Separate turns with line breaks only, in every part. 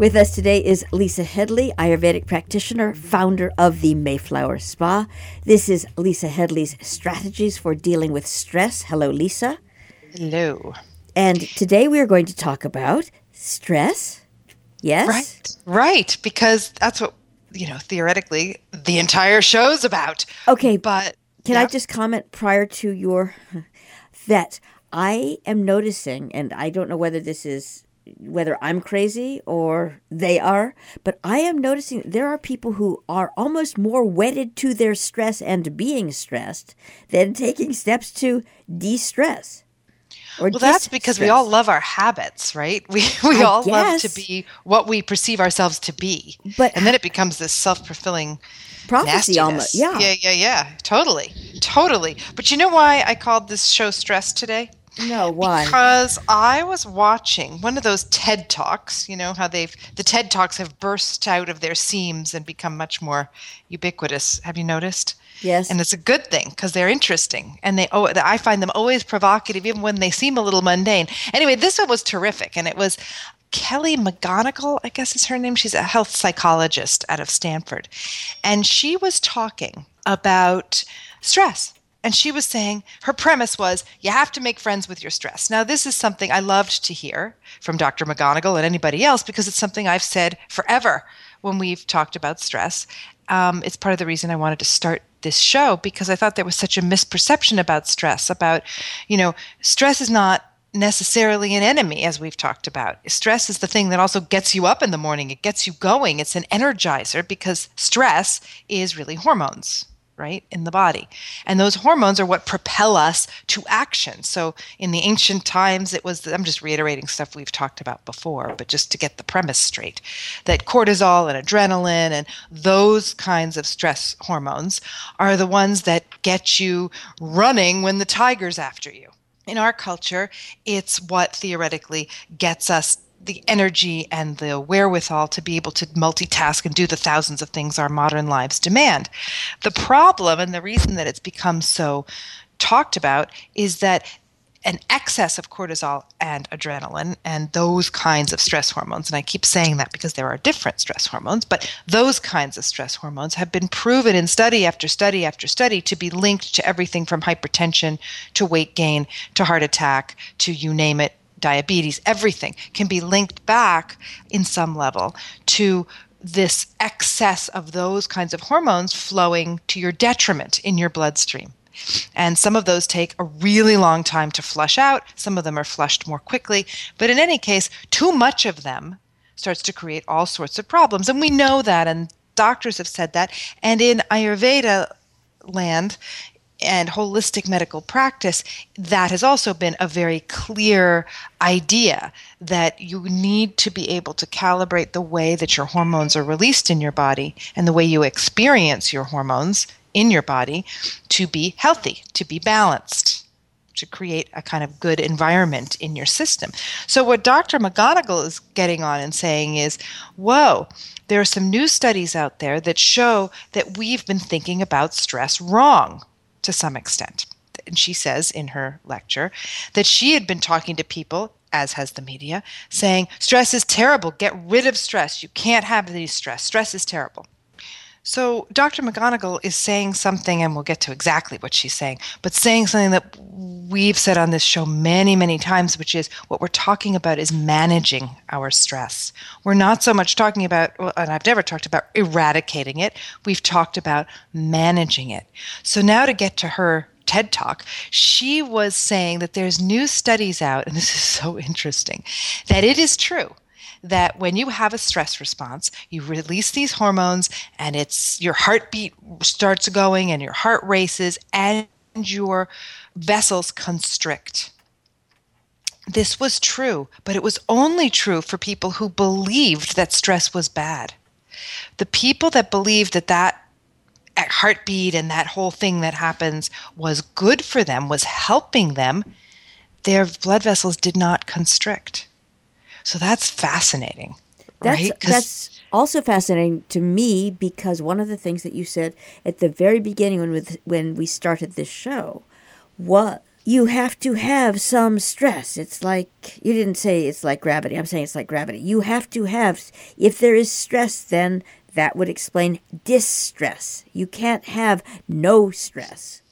With us today is Lisa Headley, Ayurvedic practitioner, founder of the Mayflower Spa. This is Lisa Headley's strategies for dealing with stress. Hello, Lisa.
Hello.
And today we are going to talk about stress. Yes?
Right. Right. Because that's what, you know, theoretically, the entire show's about.
Okay.
But
can yeah. I just comment prior to your that I am noticing, and I don't know whether this is whether I'm crazy or they are, but I am noticing there are people who are almost more wedded to their stress and being stressed than taking steps to de stress.
well, that's because we all love our habits, right? We we I all guess. love to be what we perceive ourselves to be, but and then it becomes this self fulfilling prophecy nastiness. almost.
Yeah,
yeah, yeah, yeah. Totally, totally. But you know why I called this show "Stress" today?
No, why?
Because I was watching one of those TED Talks. You know how they've the TED Talks have burst out of their seams and become much more ubiquitous. Have you noticed?
Yes.
And it's a good thing because they're interesting and they oh I find them always provocative even when they seem a little mundane. Anyway, this one was terrific and it was Kelly McGonigal, I guess is her name. She's a health psychologist out of Stanford. And she was talking about stress and she was saying her premise was you have to make friends with your stress. Now, this is something I loved to hear from Dr. McGonigal and anybody else because it's something I've said forever when we've talked about stress. Um, it's part of the reason I wanted to start this show because I thought there was such a misperception about stress. About, you know, stress is not necessarily an enemy, as we've talked about. Stress is the thing that also gets you up in the morning, it gets you going, it's an energizer because stress is really hormones right, in the body. And those hormones are what propel us to action. So in the ancient times, it was, I'm just reiterating stuff we've talked about before, but just to get the premise straight that cortisol and adrenaline and those kinds of stress hormones are the ones that get you running when the tiger's after you. In our culture, it's what theoretically gets us the energy and the wherewithal to be able to multitask and do the thousands of things our modern lives demand. The problem and the reason that it's become so talked about is that an excess of cortisol and adrenaline and those kinds of stress hormones, and I keep saying that because there are different stress hormones, but those kinds of stress hormones have been proven in study after study after study to be linked to everything from hypertension to weight gain to heart attack to you name it, diabetes, everything can be linked back in some level to this excess of those kinds of hormones flowing to your detriment in your bloodstream. And some of those take a really long time to flush out. Some of them are flushed more quickly. But in any case, too much of them starts to create all sorts of problems. And we know that, and doctors have said that. And in Ayurveda land, and holistic medical practice, that has also been a very clear idea that you need to be able to calibrate the way that your hormones are released in your body and the way you experience your hormones in your body to be healthy, to be balanced, to create a kind of good environment in your system. So, what Dr. McGonigal is getting on and saying is, whoa, there are some new studies out there that show that we've been thinking about stress wrong to some extent. And she says in her lecture that she had been talking to people, as has the media, saying, stress is terrible. Get rid of stress. You can't have any stress. Stress is terrible. So Dr. McGonigal is saying something, and we'll get to exactly what she's saying, but saying something that we've said on this show many, many times, which is what we're talking about is managing our stress. We're not so much talking about, and I've never talked about eradicating it, we've talked about managing it. So now to get to her TED Talk, she was saying that there's new studies out, and this is so interesting, that it is true that when you have a stress response, you release these hormones and it's your heartbeat starts going and your heart races and your vessels constrict. This was true, but it was only true for people who believed that stress was bad. The people that believed that that heartbeat and that whole thing that happens was good for them, was helping them, their blood vessels did not constrict. So that's fascinating.
That's,
right?
that's also fascinating to me because one of the things that you said at the very beginning when, with, when we started this show, what you have to have some stress. It's like, you didn't say it's like gravity. I'm saying it's like gravity. You have to have, if there is stress, then that would explain distress. You can't have no stress.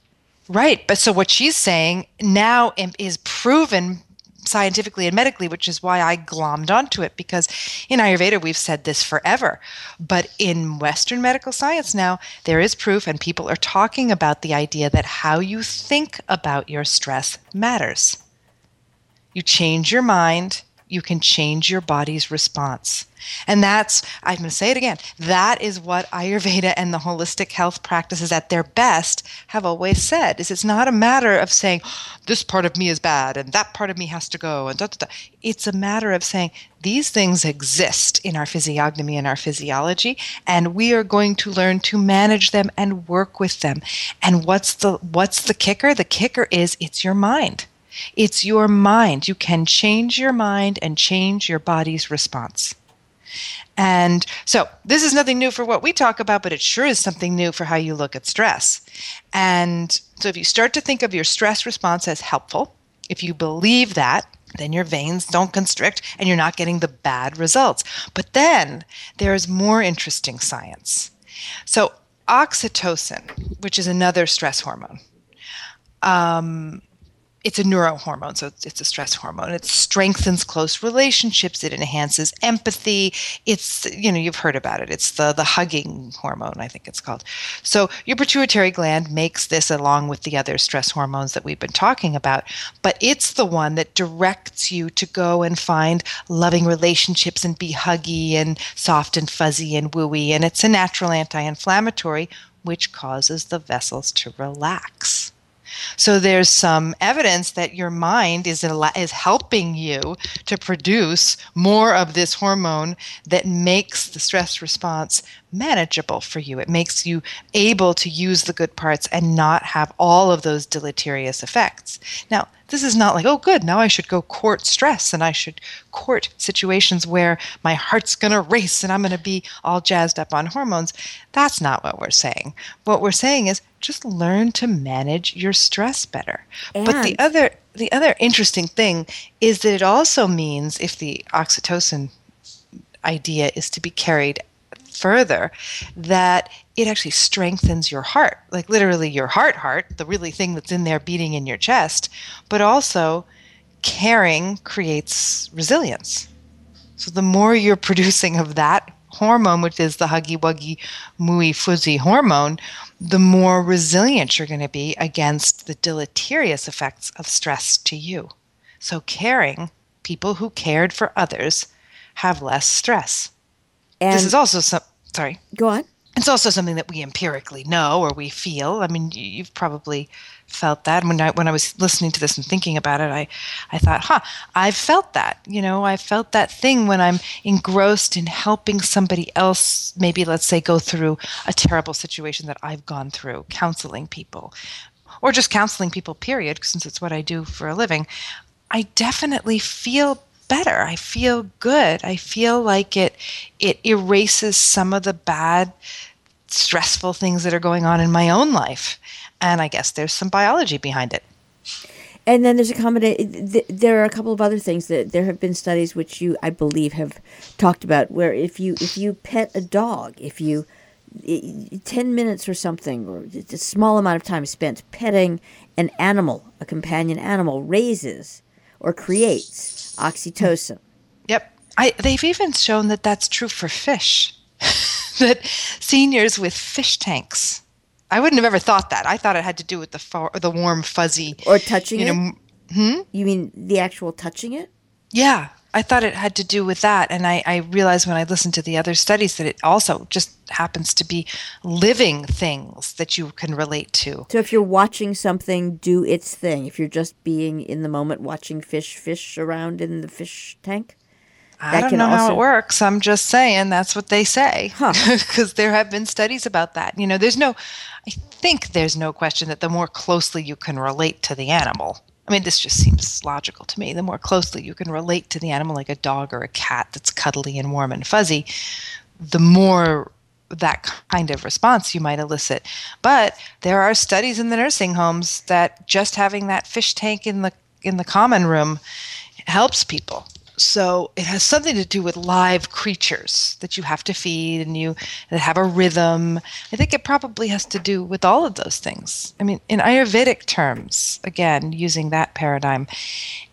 Right. But so what she's saying now is proven scientifically and medically, which is why I glommed onto it because in Ayurveda we've said this forever. But in Western medical science now, there is proof, and people are talking about the idea that how you think about your stress matters. You change your mind, you can change your body's response. And that's, I'm going to say it again, that is what Ayurveda and the holistic health practices at their best have always said is it's not a matter of saying this part of me is bad and that part of me has to go and da, da, da. It's a matter of saying these things exist in our physiognomy and our physiology and we are going to learn to manage them and work with them. And what's the what's the kicker? The kicker is it's your mind. It's your mind. You can change your mind and change your body's response. And so this is nothing new for what we talk about, but it sure is something new for how you look at stress. And so if you start to think of your stress response as helpful, if you believe that, then your veins don't constrict and you're not getting the bad results. But then there's more interesting science. So, oxytocin, which is another stress hormone, um, it's a neurohormone, so it's a stress hormone. It strengthens close relationships. It enhances empathy. It's you know you've heard about it. It's the the hugging hormone, I think it's called. So your pituitary gland makes this along with the other stress hormones that we've been talking about, but it's the one that directs you to go and find loving relationships and be huggy and soft and fuzzy and wooey. And it's a natural anti-inflammatory, which causes the vessels to relax. So there's some evidence that your mind is is helping you to produce more of this hormone that makes the stress response manageable for you. It makes you able to use the good parts and not have all of those deleterious effects. Now, this is not like, oh, good, now I should go court stress and I should court situations where my heart's going to race and I'm going to be all jazzed up on hormones. That's not what we're saying. What we're saying is just learn to manage your stress better. And but the other the other interesting thing is that it also means if the oxytocin idea is to be carried further that it actually strengthens your heart like literally your heart heart the really thing that's in there beating in your chest but also caring creates resilience. So the more you're producing of that hormone which is the huggy wuggy mooey fuzzy hormone the more resilient you're going to be against the deleterious effects of stress to you. So caring people who cared for others have less stress and this is also some. Sorry.
Go on.
It's also something that we empirically know or we feel. I mean, you've probably felt that. When I when I was listening to this and thinking about it, I I thought, huh, I've felt that. You know, I felt that thing when I'm engrossed in helping somebody else. Maybe let's say go through a terrible situation that I've gone through, counseling people, or just counseling people. Period, since it's what I do for a living. I definitely feel better. I feel good. I feel like it it erases some of the bad stressful things that are going on in my own life. And I guess there's some biology behind it.
And then there's a combination. There are a couple of other things that there have been studies which you, I believe, have talked about. Where if you if you pet a dog, if you ten minutes or something, or a small amount of time spent petting an animal, a companion animal, raises or creates oxytocin.
Yep. I, they've even shown that that's true for fish. that seniors with fish tanks. I wouldn't have ever thought that. I thought it had to do with the far, the warm fuzzy
or touching
you
know,
it. Hmm?
You mean the actual touching it?
Yeah, I thought it had to do with that. And I, I realized when I listened to the other studies that it also just happens to be living things that you can relate to.
So if you're watching something do its thing, if you're just being in the moment watching fish fish around in the fish tank?
I don't know also... how it works. I'm just saying that's what they say. Because huh. there have been studies about that. You know, there's no, I think there's no question that the more closely you can relate to the animal, I mean, this just seems logical to me. The more closely you can relate to the animal, like a dog or a cat that's cuddly and warm and fuzzy, the more that kind of response you might elicit. But there are studies in the nursing homes that just having that fish tank in the in the common room helps people. So it has something to do with live creatures that you have to feed and you that have a rhythm. I think it probably has to do with all of those things. I mean, in Ayurvedic terms, again, using that paradigm,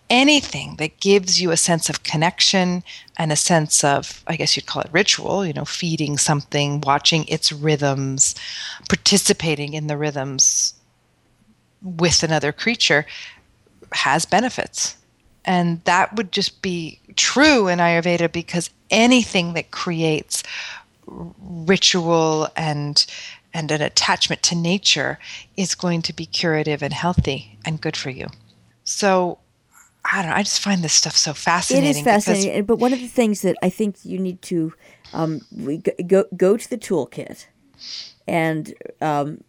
anything that gives you a sense of connection and a sense of, I guess you'd call it ritual, you know, feeding something, watching its rhythms, participating in the rhythms with another creature has benefits. And that would just be true in Ayurveda because anything that creates ritual and and an attachment to nature is going to be curative and healthy and good for you. So I don't know. I just find this stuff so fascinating.
It is fascinating, but one of the things that I think you need to um, go go to the toolkit and um,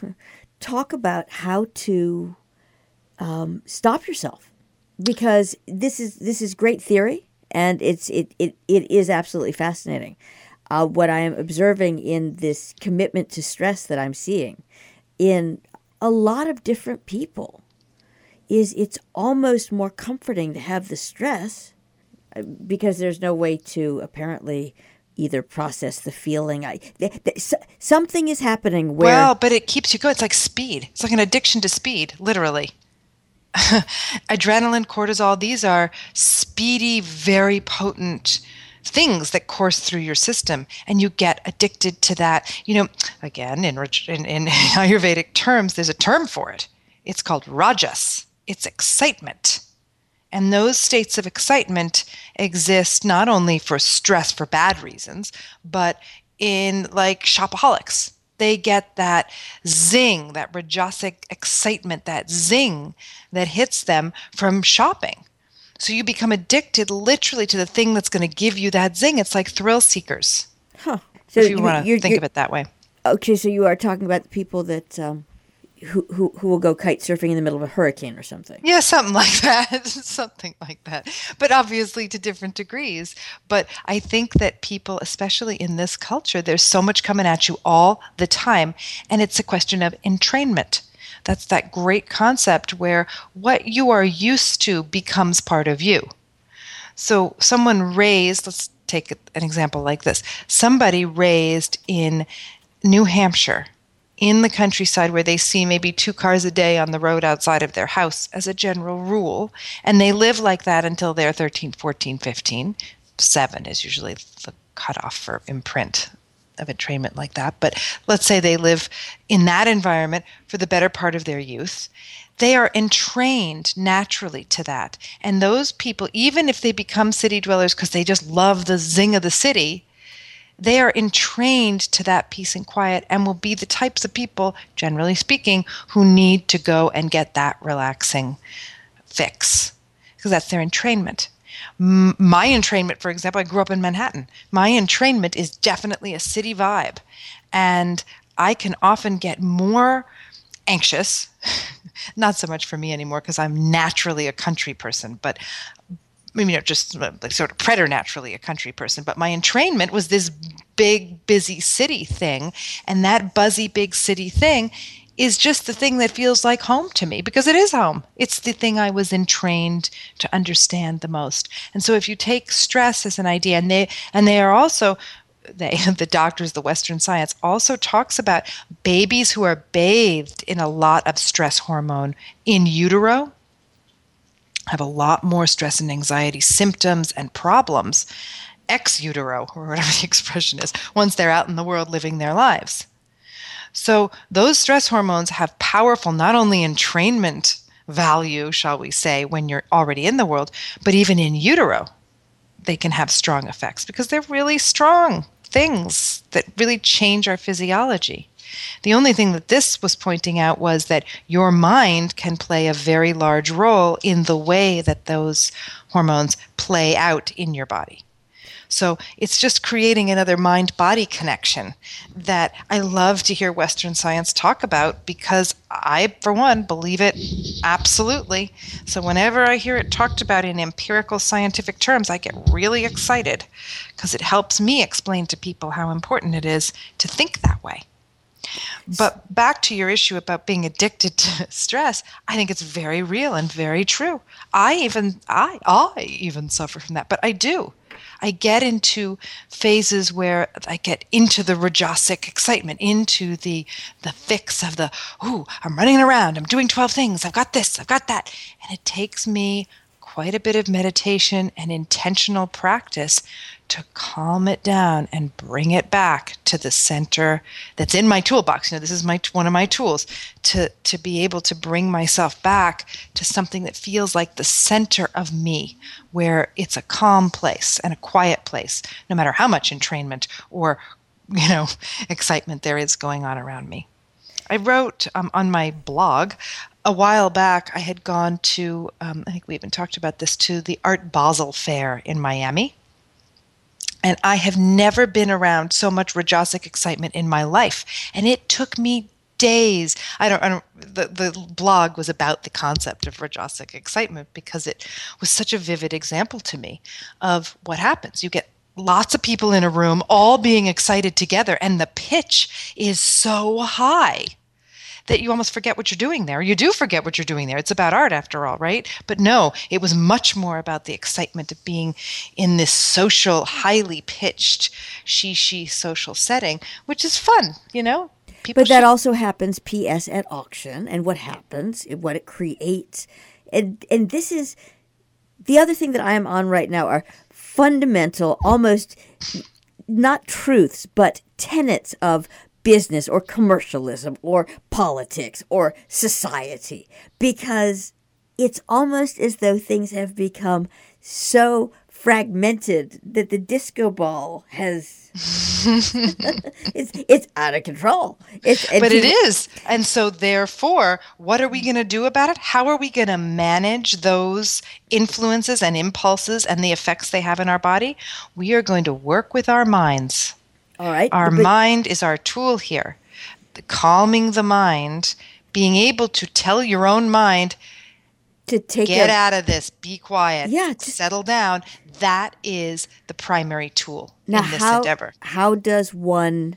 talk about how to um, stop yourself because this is this is great theory and it's it it, it is absolutely fascinating. Uh, what I am observing in this commitment to stress that I'm seeing in a lot of different people is it's almost more comforting to have the stress uh, because there's no way to apparently either process the feeling. I th- th- something is happening where
well, but it keeps you going. It's like speed. It's like an addiction to speed, literally. Adrenaline, cortisol, these are speedy, very potent things that course through your system and you get addicted to that you know again in, in, in ayurvedic terms there's a term for it it's called rajas it's excitement. And those states of excitement exist not only for stress for bad reasons, but in like shopaholics. They get that zing, that rajasic excitement, that zing that hits them from shopping. So you become addicted literally to the thing that's going to give you that zing. It's like thrill seekers. Huh. So if you want to think of it that way.
Okay, so you are talking about the people that um, who, who who will go kite surfing in the middle of a hurricane or something.
Yeah, something like that. something like that. But obviously to different degrees. But I think that people, especially in this culture, there's so much coming at you all the time. And it's a question of entrainment. That's that great concept where what you are used to becomes part of you. So someone raised, let's take an example like this. Somebody raised in New Hampshire in the countryside where they see maybe two cars a day on the road outside of their house as a general rule. And they live like that until they're 13, 14, 15. Seven is usually the cutoff for imprint of entrainment like that. But let's say they live in that environment for the better part of their youth. They are entrained naturally to that. And those people, even if they become city dwellers because they just love the zing of the city, they are entrained to that peace and quiet and will be the types of people, generally speaking, who need to go and get that relaxing fix because that's their entrainment. My entrainment, for example, I grew up in Manhattan. My entrainment is definitely a city vibe. And I can often get more anxious, not so much for me anymore because I'm naturally a country person, but you know, just uh, like sort of preternaturally a country person, but my entrainment was this big, busy city thing. And that buzzy, big city thing is just the thing that feels like home to me because it is home. It's the thing I was entrained to understand the most. And so if you take stress as an idea, and they and they are also they, the doctors, the Western science also talks about babies who are bathed in a lot of stress hormone in utero have a lot more stress and anxiety symptoms and problems ex utero, or whatever the expression is, once they're out in the world living their lives. So, those stress hormones have powerful not only entrainment value, shall we say, when you're already in the world, but even in utero, they can have strong effects because they're really strong things that really change our physiology. The only thing that this was pointing out was that your mind can play a very large role in the way that those hormones play out in your body. So it's just creating another mind body connection that I love to hear Western science talk about because I, for one, believe it absolutely. So whenever I hear it talked about in empirical scientific terms, I get really excited because it helps me explain to people how important it is to think that way. But back to your issue about being addicted to stress, I think it's very real and very true. I even I I even suffer from that, but I do. I get into phases where I get into the rajasic excitement, into the the fix of the, ooh, I'm running around, I'm doing 12 things, I've got this, I've got that. And it takes me quite a bit of meditation and intentional practice to calm it down and bring it back to the center that's in my toolbox. You know, this is my one of my tools to to be able to bring myself back to something that feels like the center of me, where it's a calm place and a quiet place, no matter how much entrainment or you know excitement there is going on around me. I wrote um, on my blog a while back. I had gone to um, I think we even talked about this to the Art Basel Fair in Miami and I have never been around so much Rajasic excitement in my life. And it took me days. I don't, I don't the, the blog was about the concept of Rajasic excitement because it was such a vivid example to me of what happens. You get lots of people in a room all being excited together, and the pitch is so high that you almost forget what you're doing there. You do forget what you're doing there. It's about art after all, right? But no, it was much more about the excitement of being in this social, highly pitched she she social setting, which is fun, you know?
People but that should- also happens PS at auction and what happens, what it creates. And and this is the other thing that I am on right now are fundamental, almost not truths, but tenets of business or commercialism or politics or society because it's almost as though things have become so fragmented that the disco ball has it's it's out of control. It's,
but it is, and so therefore, what are we going to do about it? How are we going to manage those influences and impulses and the effects they have in our body? We are going to work with our minds.
All right.
Our but, mind is our tool here. The calming the mind, being able to tell your own mind
to take
get a, out of this, be quiet,
yeah,
settle down. That is the primary tool
now
in this
how,
endeavor.
How does one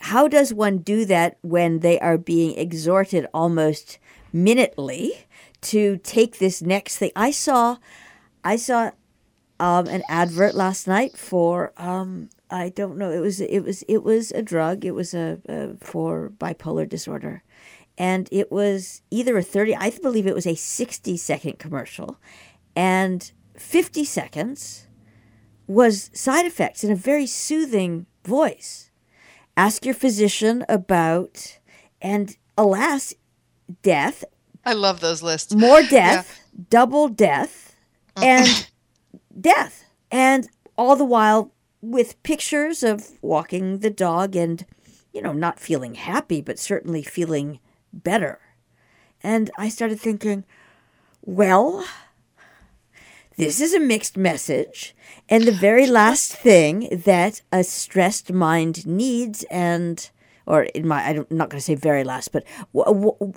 how does one do that when they are being exhorted almost minutely to take this next thing? I saw I saw um, an advert last night for um, I don't know. It was it was it was a drug. It was a, a for bipolar disorder, and it was either a thirty. I believe it was a sixty second commercial, and fifty seconds was side effects in a very soothing voice. Ask your physician about, and alas, death.
I love those lists.
More death, yeah. double death, mm. and death, and all the while with pictures of walking the dog and, you know, not feeling happy, but certainly feeling better. And I started thinking, well, this is a mixed message. And the very last thing that a stressed mind needs, and, or in my, I'm not going to say very last, but w- w-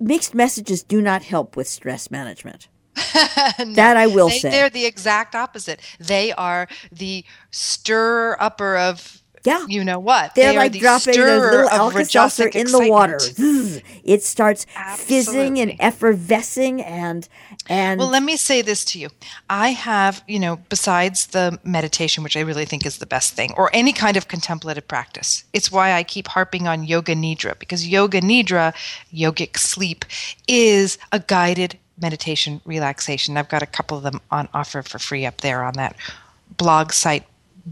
mixed messages do not help with stress management. no, that I will
they,
say.
They're the exact opposite. They are the stir upper of
yeah.
You know what?
They're they like the dropping those little Alka-Seltzer in the water. It starts Absolutely. fizzing and effervescing and and
Well, let me say this to you. I have, you know, besides the meditation, which I really think is the best thing, or any kind of contemplative practice. It's why I keep harping on yoga nidra because yoga nidra, yogic sleep, is a guided meditation relaxation. I've got a couple of them on offer for free up there on that blog site.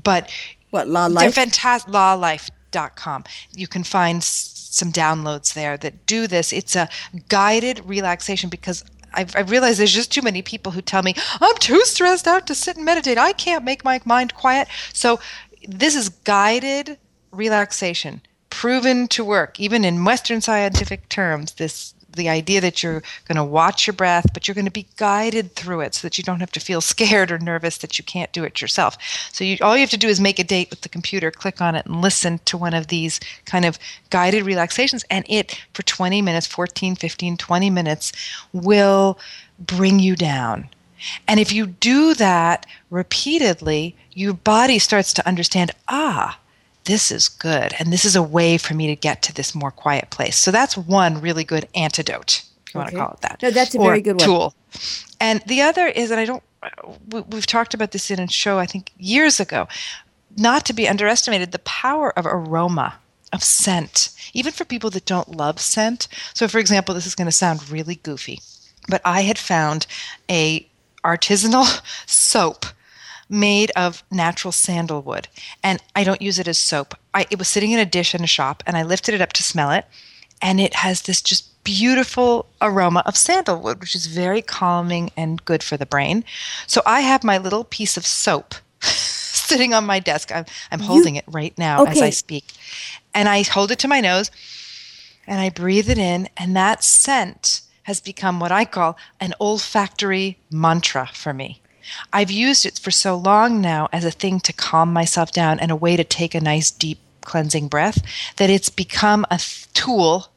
But
what Lah life?
They're fantastic. Lahlife.com. You can find some downloads there that do this. It's a guided relaxation because I've, I've, realized there's just too many people who tell me I'm too stressed out to sit and meditate. I can't make my mind quiet. So this is guided relaxation, proven to work, even in Western scientific terms. This the idea that you're going to watch your breath, but you're going to be guided through it so that you don't have to feel scared or nervous that you can't do it yourself. So you, all you have to do is make a date with the computer, click on it, and listen to one of these kind of guided relaxations. And it, for 20 minutes, 14, 15, 20 minutes, will bring you down. And if you do that repeatedly, your body starts to understand, ah, this is good. And this is a way for me to get to this more quiet place. So that's one really good antidote, if you okay. want to call it that.
No, that's a very good
tool. And the other is, and I don't, we've talked about this in a show, I think years ago, not to be underestimated, the power of aroma, of scent, even for people that don't love scent. So, for example, this is going to sound really goofy, but I had found a artisanal soap made of natural sandalwood. And I don't use it as soap. I, it was sitting in a dish in a shop, and I lifted it up to smell it. And it has this just beautiful aroma of sandalwood, which is very calming and good for the brain. So I have my little piece of soap sitting on my desk. I'm, I'm holding you, it right now okay. as I speak. And I hold it to my nose and I breathe it in, and that scent has become what I call an olfactory mantra for me. I've used it for so long now as a thing to calm myself down and a way to take a nice deep cleansing breath that it's become a th- tool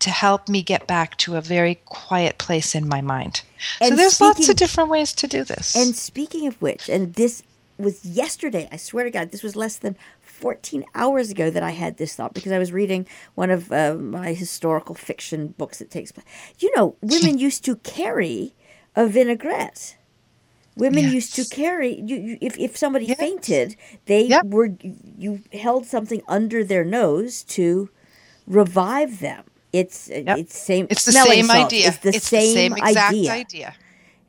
to help me get back to a very quiet place in my mind. And so there's speaking, lots of different ways to do this.
And speaking of which, and this was yesterday, I swear to God, this was less than 14 hours ago that I had this thought because I was reading one of uh, my historical fiction books that takes place. You know, women used to carry a vinaigrette. Women yes. used to carry you, you, if if somebody yes. fainted, they yep. were you held something under their nose to revive them. It's uh, yep. it's same.
It's the same
salt.
idea.
It's the
it's
same,
the same exact
idea.
idea.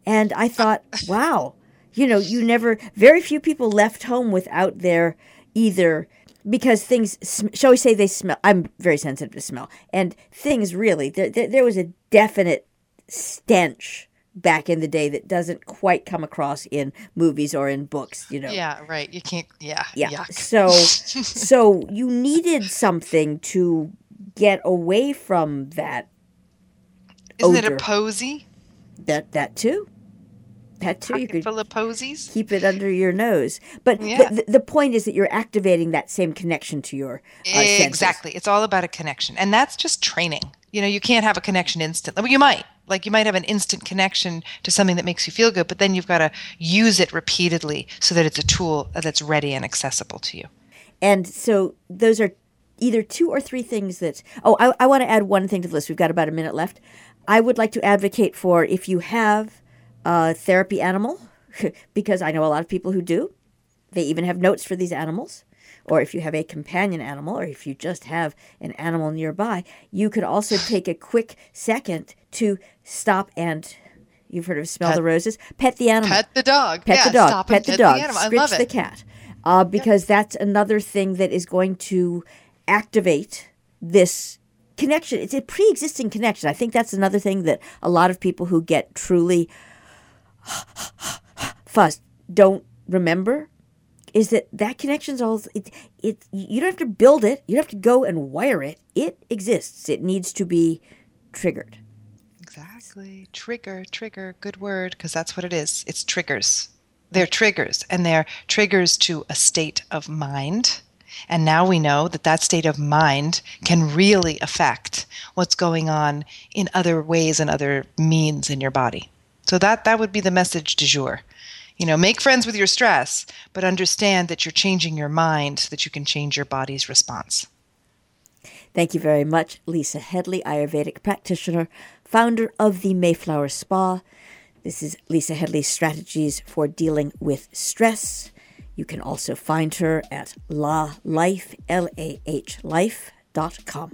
And I thought, wow, you know, you never. Very few people left home without their either because things shall we say they smell i'm very sensitive to smell and things really there, there, there, was a definite stench back in the day that doesn't quite come across in movies or in books you know
yeah right you can't yeah
yeah yuck. so so you needed something to get away from that
isn't
odor.
it a posy
that that too that too.
Pocket
you could
full of posies.
Keep it under your nose. But yeah. the, the, point is that you're activating that same connection to your uh,
exactly. It's all about a connection, and that's just training. You know, you can't have a connection instantly. Well, you might. Like you might have an instant connection to something that makes you feel good, but then you've got to use it repeatedly so that it's a tool uh, that's ready and accessible to you.
And so those are either two or three things that. Oh, I, I want to add one thing to the list. We've got about a minute left. I would like to advocate for if you have a therapy animal, because I know a lot of people who do. They even have notes for these animals. Or if you have a companion animal, or if you just have an animal nearby, you could also take a quick second to stop and you've heard of smell pet, the roses, pet the animal,
pet the dog,
pet
yeah,
the dog, pet the dog,
the
scritch the cat, uh, because that's another thing that is going to activate this connection. It's a pre-existing connection. I think that's another thing that a lot of people who get truly fuss don't remember is that that connection's all it, it you don't have to build it. You don't have to go and wire it. It exists. It needs to be triggered.
Exactly. Trigger trigger. Good word because that's what it is. It's triggers. They're triggers and they're triggers to a state of mind. And now we know that that state of mind can really affect what's going on in other ways and other means in your body. So that that would be the message du jour. You know, make friends with your stress, but understand that you're changing your mind so that you can change your body's response.
Thank you very much, Lisa Headley, Ayurvedic practitioner, founder of the Mayflower Spa. This is Lisa Headley's strategies for dealing with stress. You can also find her at Lah Life, L A H Life.com.